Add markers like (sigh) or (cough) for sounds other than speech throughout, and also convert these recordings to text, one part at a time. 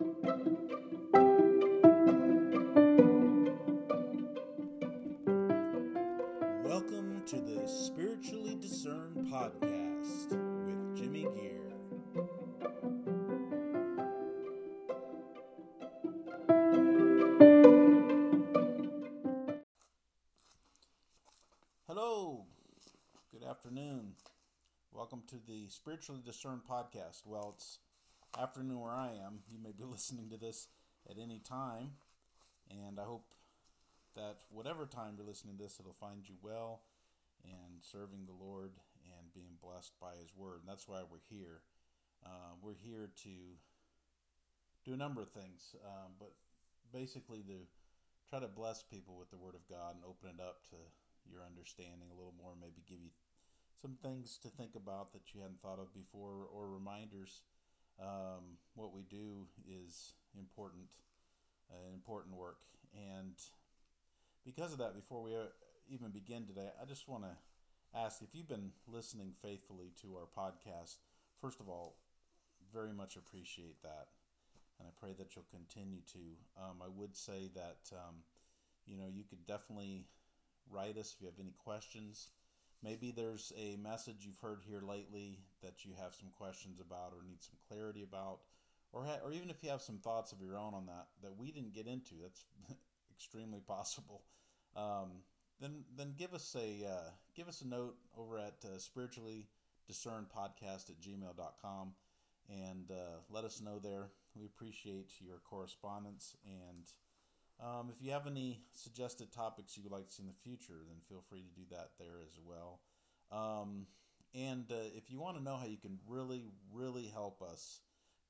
Welcome to the Spiritually Discerned Podcast with Jimmy Gear. Hello, good afternoon. Welcome to the Spiritually Discerned Podcast. Well, it's afternoon where I am. You may be (laughs) listening to this at any time, and I hope that whatever time you're listening to this, it'll find you well and serving the Lord and being blessed by His Word. And that's why we're here. Uh, we're here to do a number of things, um, but basically to try to bless people with the Word of God and open it up to your understanding a little more, maybe give you some things to think about that you hadn't thought of before, or reminders. Um, what we do is important, uh, important work, and because of that, before we uh, even begin today, I just want to ask if you've been listening faithfully to our podcast. First of all, very much appreciate that, and I pray that you'll continue to. Um, I would say that um, you know you could definitely write us if you have any questions. Maybe there's a message you've heard here lately that you have some questions about or need some clarity about, or ha- or even if you have some thoughts of your own on that that we didn't get into. That's (laughs) extremely possible. Um, then then give us a uh, give us a note over at uh, spiritually discerned podcast at gmail.com and uh, let us know there. We appreciate your correspondence and um, if you have any suggested topics you would like to see in the future, then feel free to do that there as well. Um, and uh, if you want to know how you can really, really help us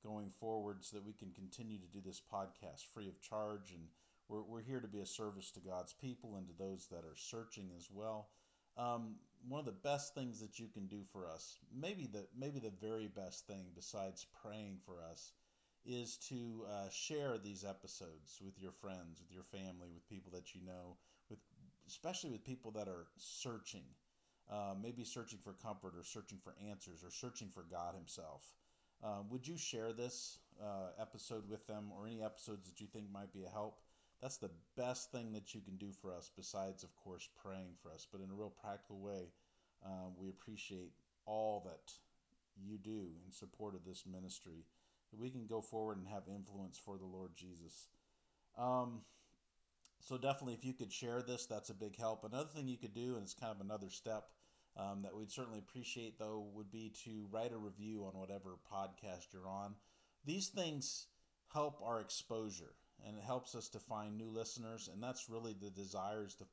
going forward so that we can continue to do this podcast free of charge and we're, we're here to be a service to God's people and to those that are searching as well. Um, one of the best things that you can do for us, maybe the maybe the very best thing besides praying for us, is to uh, share these episodes with your friends, with your family, with people that you know, with especially with people that are searching, uh, maybe searching for comfort or searching for answers or searching for God Himself. Uh, would you share this uh, episode with them or any episodes that you think might be a help? That's the best thing that you can do for us, besides, of course, praying for us. But in a real practical way, uh, we appreciate all that you do in support of this ministry we can go forward and have influence for the Lord Jesus. Um, so definitely, if you could share this, that's a big help. Another thing you could do, and it's kind of another step um, that we'd certainly appreciate, though, would be to write a review on whatever podcast you're on. These things help our exposure, and it helps us to find new listeners, and that's really the desire is to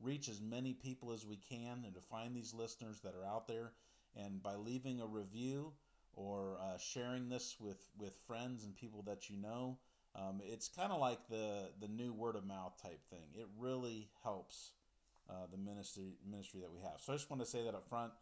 reach as many people as we can and to find these listeners that are out there. And by leaving a review, or uh, sharing this with with friends and people that you know. Um, it's kind of like the the new word of mouth type thing. It really helps uh, the ministry ministry that we have. So I just want to say that up front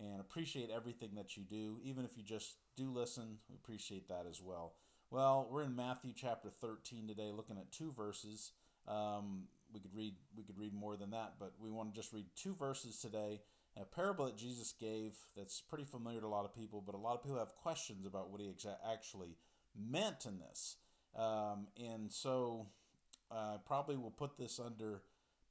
and appreciate everything that you do. Even if you just do listen, we appreciate that as well. Well, we're in Matthew chapter 13 today, looking at two verses. Um, we could read we could read more than that, but we want to just read two verses today a parable that Jesus gave that's pretty familiar to a lot of people, but a lot of people have questions about what he exa- actually meant in this. Um, and so I uh, probably will put this under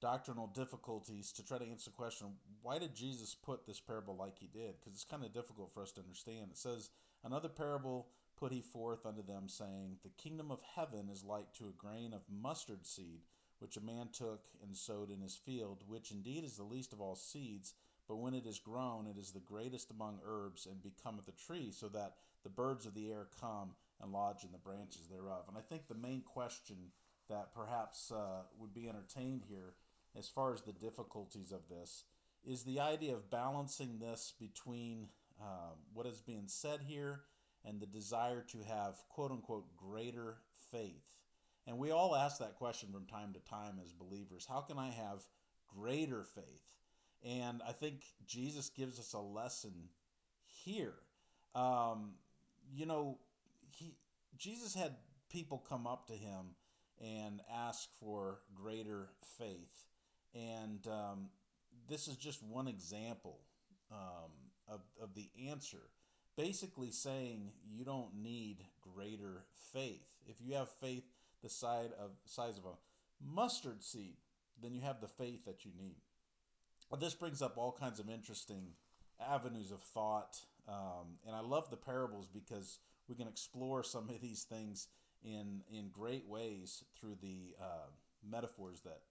doctrinal difficulties to try to answer the question why did Jesus put this parable like he did? Because it's kind of difficult for us to understand. It says, Another parable put he forth unto them, saying, The kingdom of heaven is like to a grain of mustard seed, which a man took and sowed in his field, which indeed is the least of all seeds but when it is grown, it is the greatest among herbs and becometh a tree, so that the birds of the air come and lodge in the branches thereof. And I think the main question that perhaps uh, would be entertained here, as far as the difficulties of this, is the idea of balancing this between uh, what is being said here and the desire to have quote unquote greater faith. And we all ask that question from time to time as believers how can I have greater faith? And I think Jesus gives us a lesson here. Um, you know, he Jesus had people come up to him and ask for greater faith, and um, this is just one example um, of of the answer basically saying you don't need greater faith. If you have faith the size of size of a mustard seed, then you have the faith that you need. This brings up all kinds of interesting avenues of thought, um, and I love the parables because we can explore some of these things in in great ways through the uh, metaphors that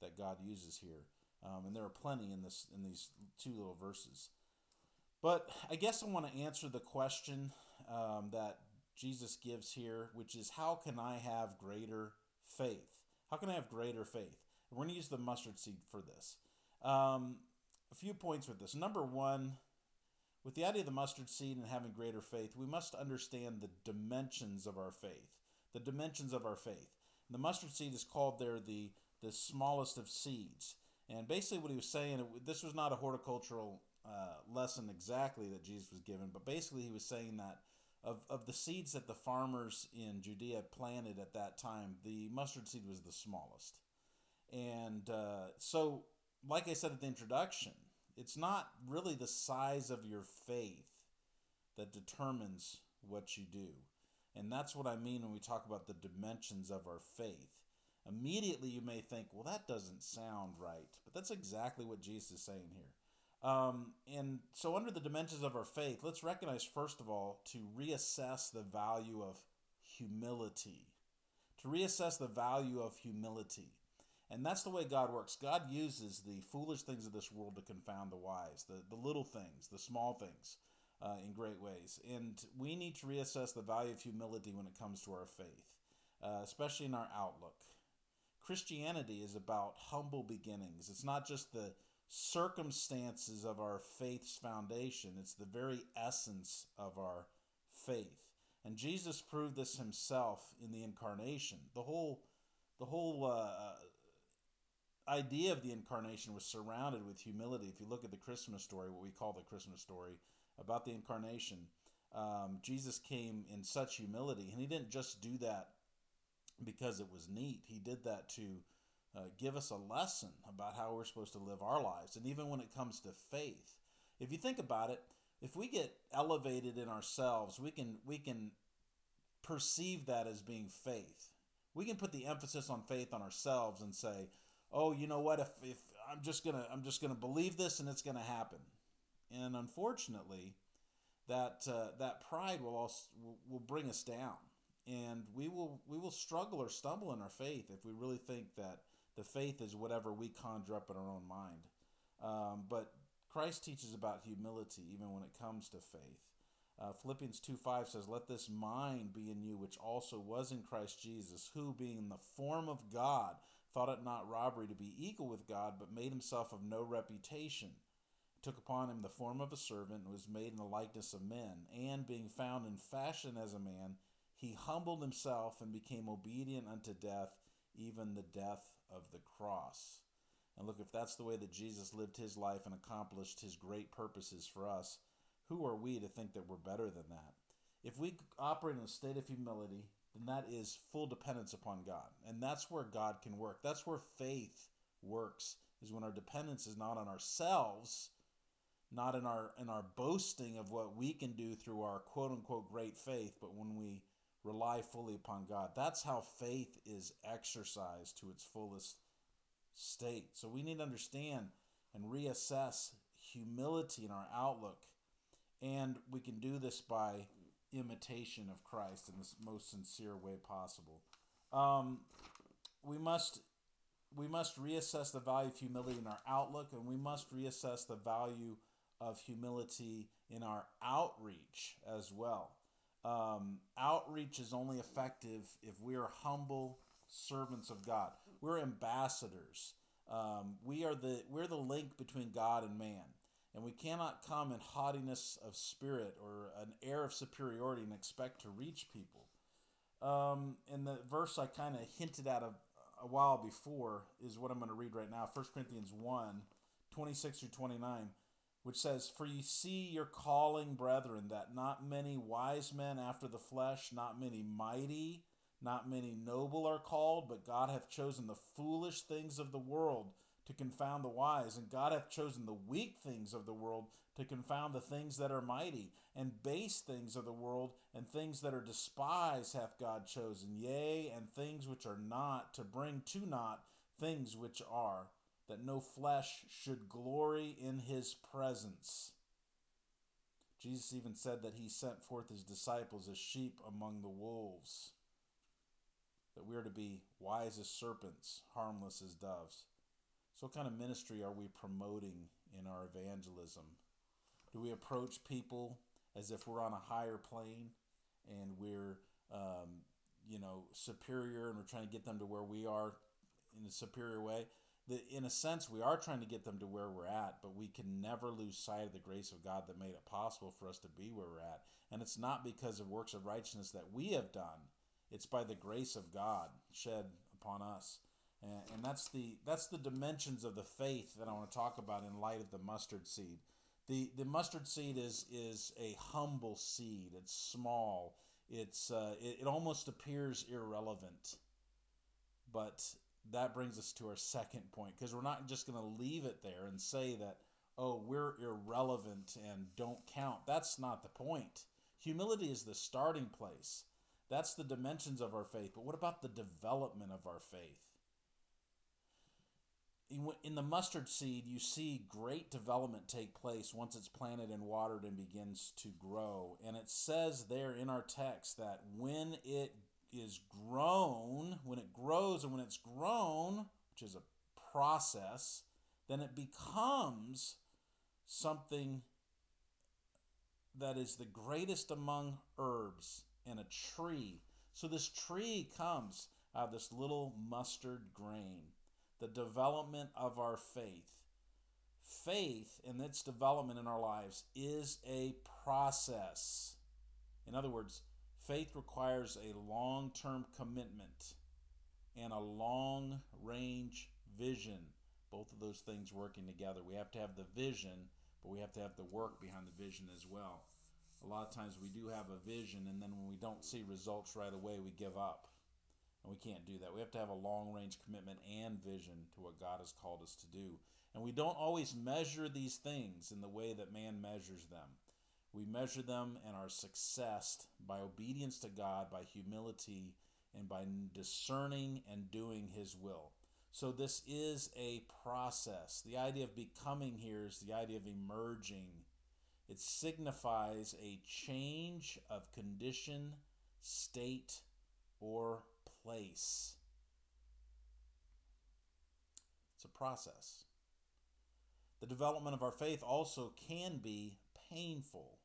that God uses here. Um, and there are plenty in this in these two little verses. But I guess I want to answer the question um, that Jesus gives here, which is how can I have greater faith? How can I have greater faith? we're going to use the mustard seed for this. Um, a few points with this. Number one, with the idea of the mustard seed and having greater faith, we must understand the dimensions of our faith. The dimensions of our faith. And the mustard seed is called there the the smallest of seeds. And basically, what he was saying, this was not a horticultural uh, lesson exactly that Jesus was given, but basically, he was saying that of, of the seeds that the farmers in Judea planted at that time, the mustard seed was the smallest. And uh, so, like I said at the introduction, it's not really the size of your faith that determines what you do. And that's what I mean when we talk about the dimensions of our faith. Immediately, you may think, well, that doesn't sound right. But that's exactly what Jesus is saying here. Um, and so, under the dimensions of our faith, let's recognize, first of all, to reassess the value of humility. To reassess the value of humility. And that's the way God works. God uses the foolish things of this world to confound the wise, the, the little things, the small things, uh, in great ways. And we need to reassess the value of humility when it comes to our faith, uh, especially in our outlook. Christianity is about humble beginnings. It's not just the circumstances of our faith's foundation, it's the very essence of our faith. And Jesus proved this himself in the incarnation. The whole the whole uh, idea of the incarnation was surrounded with humility. If you look at the Christmas story, what we call the Christmas story about the incarnation, um, Jesus came in such humility, and he didn't just do that because it was neat. He did that to uh, give us a lesson about how we're supposed to live our lives. And even when it comes to faith, if you think about it, if we get elevated in ourselves, we can we can perceive that as being faith. We can put the emphasis on faith on ourselves and say, "Oh, you know what? If if I'm just gonna I'm just gonna believe this and it's gonna happen." And unfortunately, that uh, that pride will also will, bring us down and we will we will struggle or stumble in our faith if we really think that the faith is whatever we conjure up in our own mind. Um, but Christ teaches about humility even when it comes to faith. Uh, Philippians 2 5 says, Let this mind be in you, which also was in Christ Jesus, who, being in the form of God, thought it not robbery to be equal with God, but made himself of no reputation. Took upon him the form of a servant, and was made in the likeness of men. And being found in fashion as a man, he humbled himself and became obedient unto death, even the death of the cross. And look, if that's the way that Jesus lived his life and accomplished his great purposes for us, who are we to think that we're better than that? If we operate in a state of humility, then that is full dependence upon God. And that's where God can work. That's where faith works, is when our dependence is not on ourselves, not in our in our boasting of what we can do through our quote unquote great faith, but when we rely fully upon God. That's how faith is exercised to its fullest state. So we need to understand and reassess humility in our outlook. And we can do this by imitation of Christ in the most sincere way possible. Um, we must we must reassess the value of humility in our outlook, and we must reassess the value of humility in our outreach as well. Um, outreach is only effective if we are humble servants of God. We're ambassadors. Um, we are the we're the link between God and man, and we cannot come in haughtiness of spirit or an air of superiority and expect to reach people. Um, and the verse I kind of hinted at a, a while before is what I'm going to read right now 1 Corinthians 1 26 through 29 which says, For ye see your calling, brethren, that not many wise men after the flesh, not many mighty, not many noble are called, but God hath chosen the foolish things of the world to confound the wise, and God hath chosen the weak things of the world to confound the things that are mighty, and base things of the world, and things that are despised hath God chosen, yea, and things which are not, to bring to naught things which are, that no flesh should glory in his presence. Jesus even said that he sent forth his disciples as sheep among the wolves, that we are to be wise as serpents, harmless as doves. So, what kind of ministry are we promoting in our evangelism? Do we approach people as if we're on a higher plane and we're, um, you know, superior and we're trying to get them to where we are in a superior way? That in a sense, we are trying to get them to where we're at, but we can never lose sight of the grace of God that made it possible for us to be where we're at. And it's not because of works of righteousness that we have done, it's by the grace of God shed upon us and that's the that's the dimensions of the faith that I want to talk about in light of the mustard seed. The the mustard seed is is a humble seed. It's small. It's uh, it, it almost appears irrelevant, but that brings us to our second point because we're not just going to leave it there and say that oh we're irrelevant and don't count. That's not the point. Humility is the starting place. That's the dimensions of our faith. But what about the development of our faith? In the mustard seed, you see great development take place once it's planted and watered and begins to grow. And it says there in our text that when it is grown, when it grows and when it's grown, which is a process, then it becomes something that is the greatest among herbs and a tree. So this tree comes out of this little mustard grain the development of our faith. Faith and its development in our lives is a process. In other words, faith requires a long term commitment and a long range vision. Both of those things working together. We have to have the vision, but we have to have the work behind the vision as well. A lot of times we do have a vision, and then when we don't see results right away, we give up. And we can't do that. We have to have a long range commitment and vision to what God has called us to do. And we don't always measure these things in the way that man measures them. We measure them and our success by obedience to God, by humility, and by discerning and doing His will. So, this is a process. The idea of becoming here is the idea of emerging. It signifies a change of condition, state, or place. It's a process. The development of our faith also can be painful.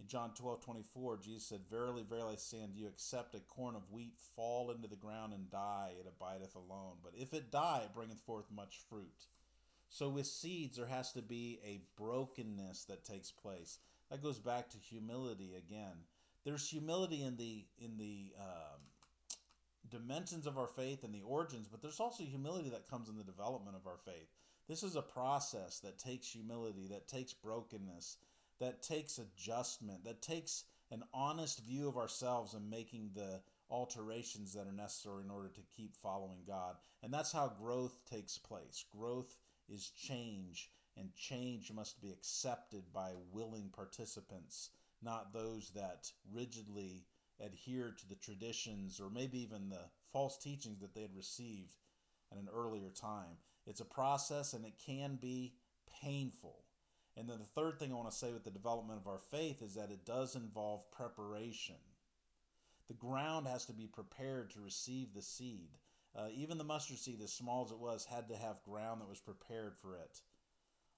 In John 12 24, Jesus said, Verily, verily, I say unto you, except a corn of wheat fall into the ground and die, it abideth alone. But if it die, it bringeth forth much fruit. So with seeds, there has to be a brokenness that takes place. That goes back to humility again. There's humility in the in the um, dimensions of our faith and the origins, but there's also humility that comes in the development of our faith. This is a process that takes humility, that takes brokenness, that takes adjustment, that takes an honest view of ourselves and making the alterations that are necessary in order to keep following God. And that's how growth takes place. Growth is change, and change must be accepted by willing participants, not those that rigidly adhere to the traditions or maybe even the false teachings that they had received at an earlier time. It's a process and it can be painful. And then the third thing I want to say with the development of our faith is that it does involve preparation. The ground has to be prepared to receive the seed. Uh, even the mustard seed, as small as it was, had to have ground that was prepared for it.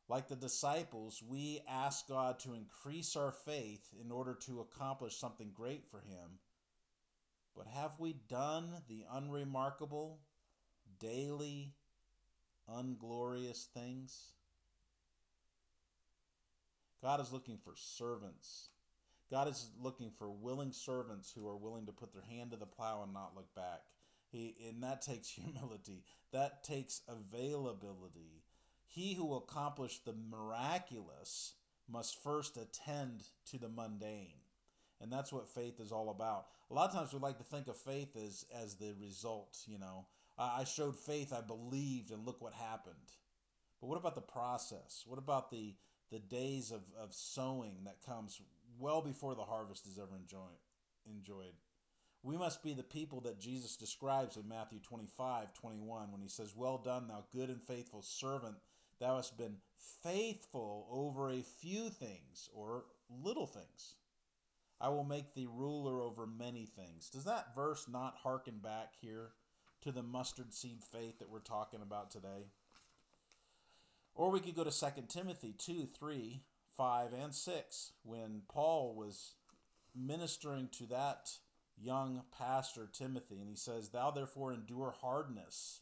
Like the disciples, we ask God to increase our faith in order to accomplish something great for Him. But have we done the unremarkable, daily, unglorious things? God is looking for servants. God is looking for willing servants who are willing to put their hand to the plow and not look back. He, and that takes (laughs) humility. That takes availability. He who will accomplish the miraculous must first attend to the mundane. And that's what faith is all about. A lot of times we like to think of faith as as the result, you know. I showed faith, I believed, and look what happened. But what about the process? What about the the days of, of sowing that comes well before the harvest is ever enjoy, enjoyed? We must be the people that Jesus describes in Matthew 25, 21, when he says, Well done, thou good and faithful servant. Thou hast been faithful over a few things or little things. I will make thee ruler over many things. Does that verse not harken back here to the mustard seed faith that we're talking about today? Or we could go to 2 Timothy 2, 3, 5, and 6, when Paul was ministering to that young pastor, Timothy, and he says, Thou therefore endure hardness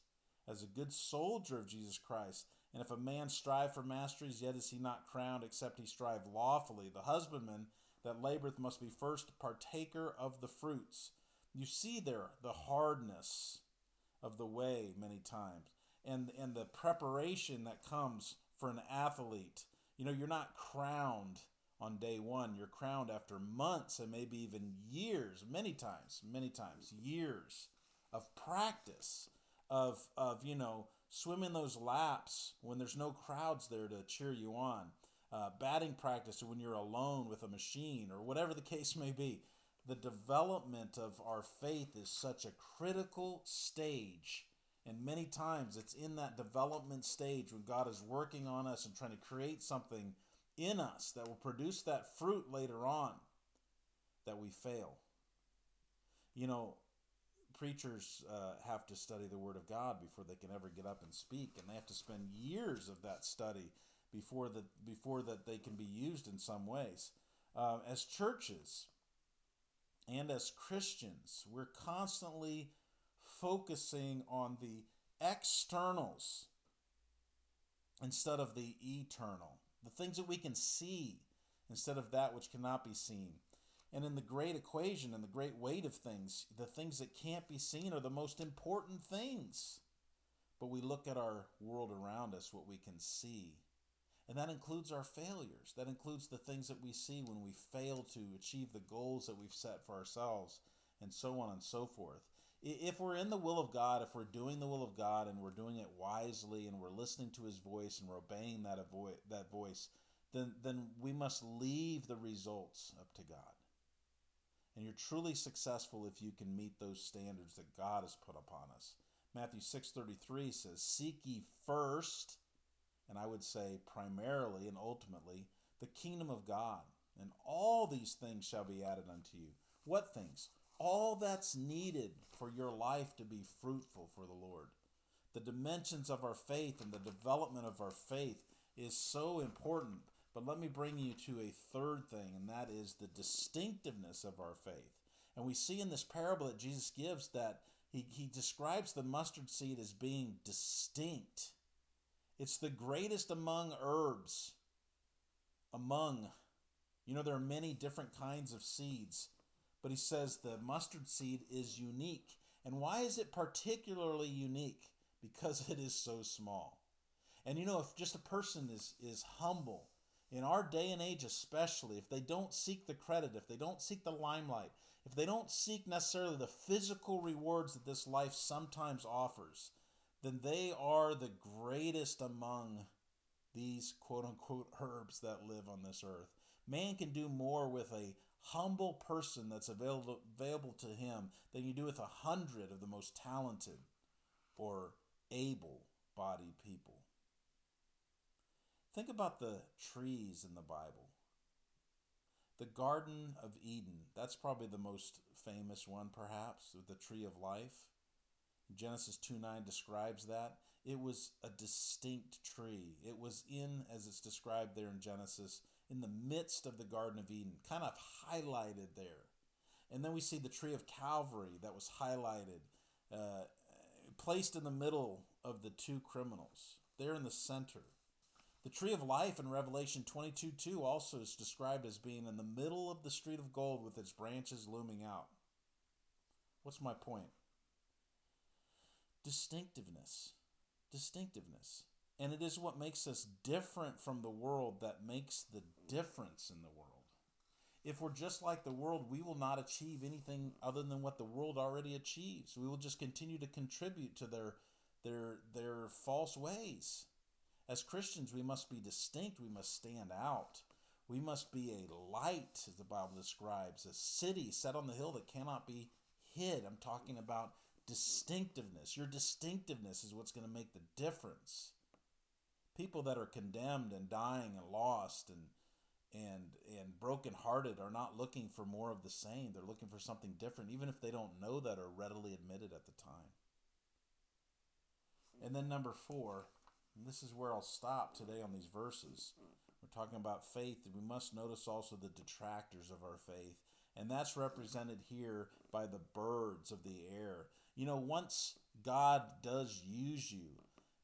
as a good soldier of Jesus Christ. And if a man strive for masteries, yet is he not crowned, except he strive lawfully. The husbandman that laboreth must be first partaker of the fruits. You see there the hardness of the way many times and and the preparation that comes for an athlete. You know, you're not crowned on day 1. You're crowned after months and maybe even years, many times, many times, years of practice of of, you know, swimming those laps when there's no crowds there to cheer you on uh, batting practice when you're alone with a machine or whatever the case may be. The development of our faith is such a critical stage. And many times it's in that development stage when God is working on us and trying to create something in us that will produce that fruit later on that we fail. You know, preachers uh, have to study the Word of God before they can ever get up and speak, and they have to spend years of that study before that before that they can be used in some ways. Uh, as churches and as Christians, we're constantly focusing on the externals instead of the eternal, the things that we can see instead of that which cannot be seen. And in the great equation and the great weight of things, the things that can't be seen are the most important things. But we look at our world around us, what we can see, and that includes our failures. That includes the things that we see when we fail to achieve the goals that we've set for ourselves, and so on and so forth. If we're in the will of God, if we're doing the will of God and we're doing it wisely and we're listening to his voice and we're obeying that, that voice, then, then we must leave the results up to God. And you're truly successful if you can meet those standards that God has put upon us. Matthew 6:33 says, "Seek ye first and I would say primarily and ultimately, the kingdom of God. And all these things shall be added unto you. What things? All that's needed for your life to be fruitful for the Lord. The dimensions of our faith and the development of our faith is so important. But let me bring you to a third thing, and that is the distinctiveness of our faith. And we see in this parable that Jesus gives that he, he describes the mustard seed as being distinct. It's the greatest among herbs. Among. You know, there are many different kinds of seeds, but he says the mustard seed is unique. And why is it particularly unique? Because (laughs) it is so small. And you know, if just a person is, is humble, in our day and age especially, if they don't seek the credit, if they don't seek the limelight, if they don't seek necessarily the physical rewards that this life sometimes offers, then they are the greatest among these quote unquote herbs that live on this earth. Man can do more with a humble person that's available, available to him than you do with a hundred of the most talented or able bodied people. Think about the trees in the Bible. The Garden of Eden, that's probably the most famous one, perhaps, the tree of life. Genesis 2 9 describes that. It was a distinct tree. It was in, as it's described there in Genesis, in the midst of the Garden of Eden, kind of highlighted there. And then we see the tree of Calvary that was highlighted, uh, placed in the middle of the two criminals, there in the center. The tree of life in Revelation 22 2 also is described as being in the middle of the street of gold with its branches looming out. What's my point? distinctiveness. Distinctiveness. And it is what makes us different from the world that makes the difference in the world. if we're just like the world, we will not achieve anything other than what the world already achieves. We will just continue to contribute to their their their false ways. As Christians, we must be distinct, we must stand out. We must be a light, as the Bible describes, a city set on the hill that cannot be hid. I'm talking about distinctiveness. Your distinctiveness is what's going to make the difference. People that are condemned and dying and lost and and and brokenhearted are not looking for more of the same. They're looking for something different, even if they don't know that or readily admitted at the time. And then number four, and this is where I'll stop today on these verses. We're talking about faith, we must notice also the detractors of our faith. And that's represented here by the birds of the air. You know, once God does use you,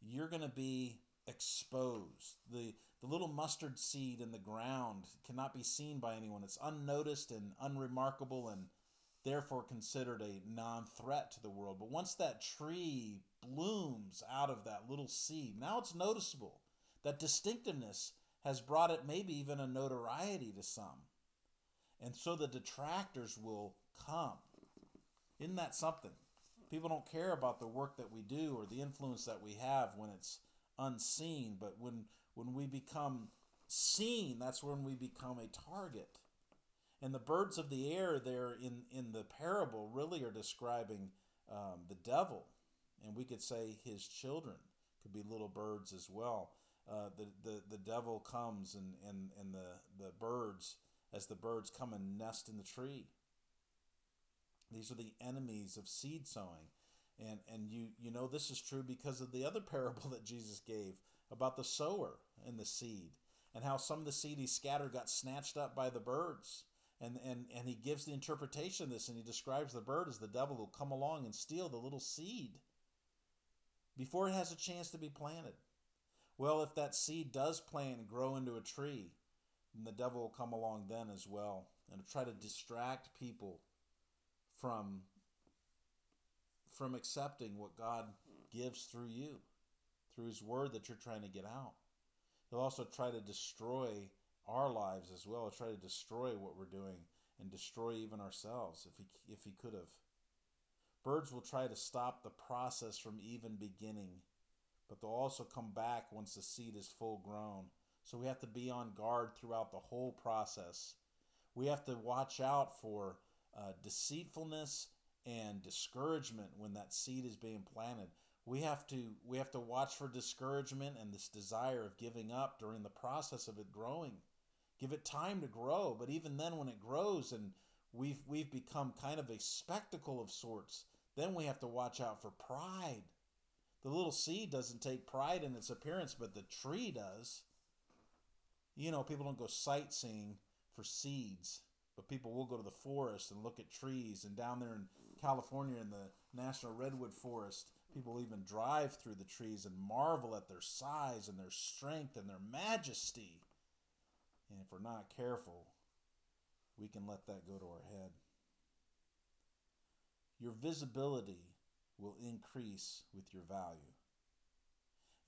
you're going to be exposed. The the little mustard seed in the ground cannot be seen by anyone. It's unnoticed and unremarkable and therefore considered a non-threat to the world. But once that tree blooms out of that little seed, now it's noticeable. That distinctiveness has brought it maybe even a notoriety to some. And so the detractors will come. Isn't that something? People don't care about the work that we do or the influence that we have when it's unseen, but when when we become seen, that's when we become a target. And the birds of the air there in, in the parable really are describing um, the devil. And we could say his children could be little birds as well. Uh, the, the, the devil comes and, and, and the, the birds, as the birds come and nest in the tree. These are the enemies of seed sowing. And, and you, you know this is true because of the other (laughs) parable that Jesus gave about the sower and the seed and how some of the seed he scattered got snatched up by the birds. And, and, and he gives the interpretation of this and he describes the bird as the devil who will come along and steal the little seed before it has a chance to be planted. Well, if that seed does plant and grow into a tree, then the devil will come along then as well and try to distract people from from accepting what God gives through you through His Word that you're trying to get out. He'll also try to destroy our lives as well, try to destroy what we're doing and destroy even ourselves if he, if he could have. Birds will try to stop the process from even beginning, but they'll also come back once the seed is full grown. So we have to be on guard throughout the whole process. We have to watch out for uh, deceitfulness and discouragement when that seed is being planted we have to we have to watch for discouragement and this desire of giving up during the process of it growing give it time to grow. But even then when it grows and we've we've become kind of a spectacle of sorts then we have to watch out for pride. The little seed doesn't take pride in its appearance but the tree does. You know people don't go sightseeing for seeds but people will go to the forest and look at trees. And down there in california in the national redwood forest People even drive through the trees and marvel at their size and their strength and their majesty. And if we're not careful, we can let that go to our head. Your visibility will increase with your value.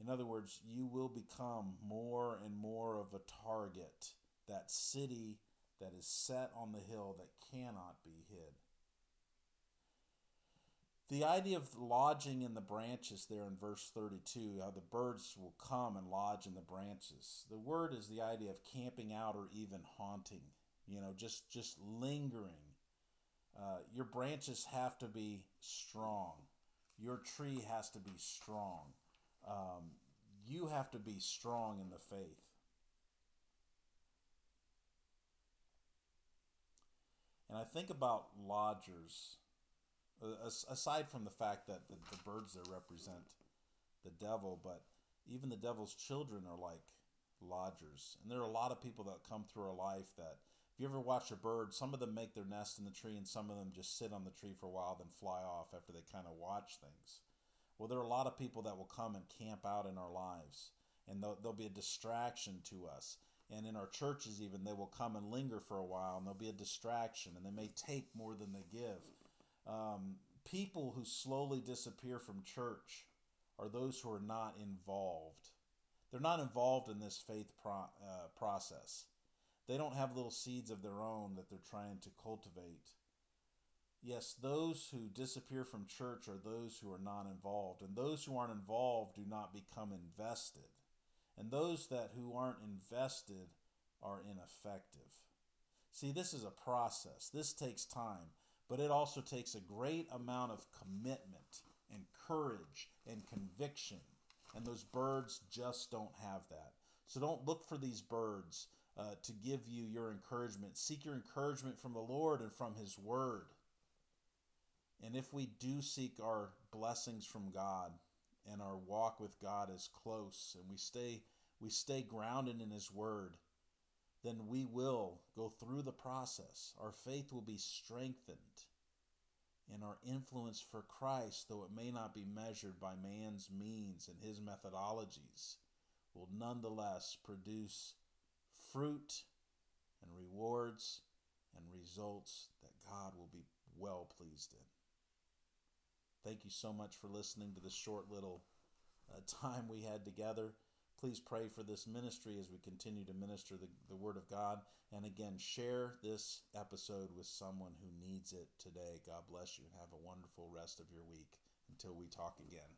In other words, you will become more and more of a target, that city that is set on the hill that cannot be hid. The idea of lodging in the branches there in verse 32, how the birds will come and lodge in the branches. The word is the idea of camping out or even haunting, you know, just, just lingering. Uh, your branches have to be strong. Your tree has to be strong. Um, you have to be strong in the faith. And I think about lodgers aside from the fact that the, the birds there represent the devil, but even the devil's children are like lodgers. And there are a lot of people that come through our life that, if you ever watch a bird, some of them make their nest in the tree and some of them just sit on the tree for a while, then fly off after they kind of watch things. Well, there are a lot of people that will come and camp out in our lives, and they'll, they'll be a distraction to us. And in our churches, even, they will come and linger for a while, and they'll be a distraction, and they may take more than they give. Um, people who slowly disappear from church are those who are not involved. They're not involved in this faith pro- uh, process. They don't have little seeds of their own that they're trying to cultivate. Yes, those who disappear from church are those who are not involved, and those who aren't involved do not become invested. And those that who aren't invested are ineffective. See, this is a process. This takes time, but it also takes a great amount of commitment and courage and conviction. And those birds just don't have that. So don't look for these birds uh, to give you your encouragement. Seek your encouragement from the Lord and from His Word. And if we do seek our blessings from God and our walk with God is close and we stay we stay grounded in his word, then we will go through the process. Our faith will be strengthened and our influence for Christ, though it may not be measured by man's means and his methodologies, will nonetheless produce fruit and rewards and results that God will be well pleased in. Thank you so much for listening to this short little uh, (laughs) time we had together. Please pray for this ministry as we continue to minister the, the Word of God. And again, share this episode with someone who needs it today. God bless you and have a wonderful rest of your week. Until we talk again.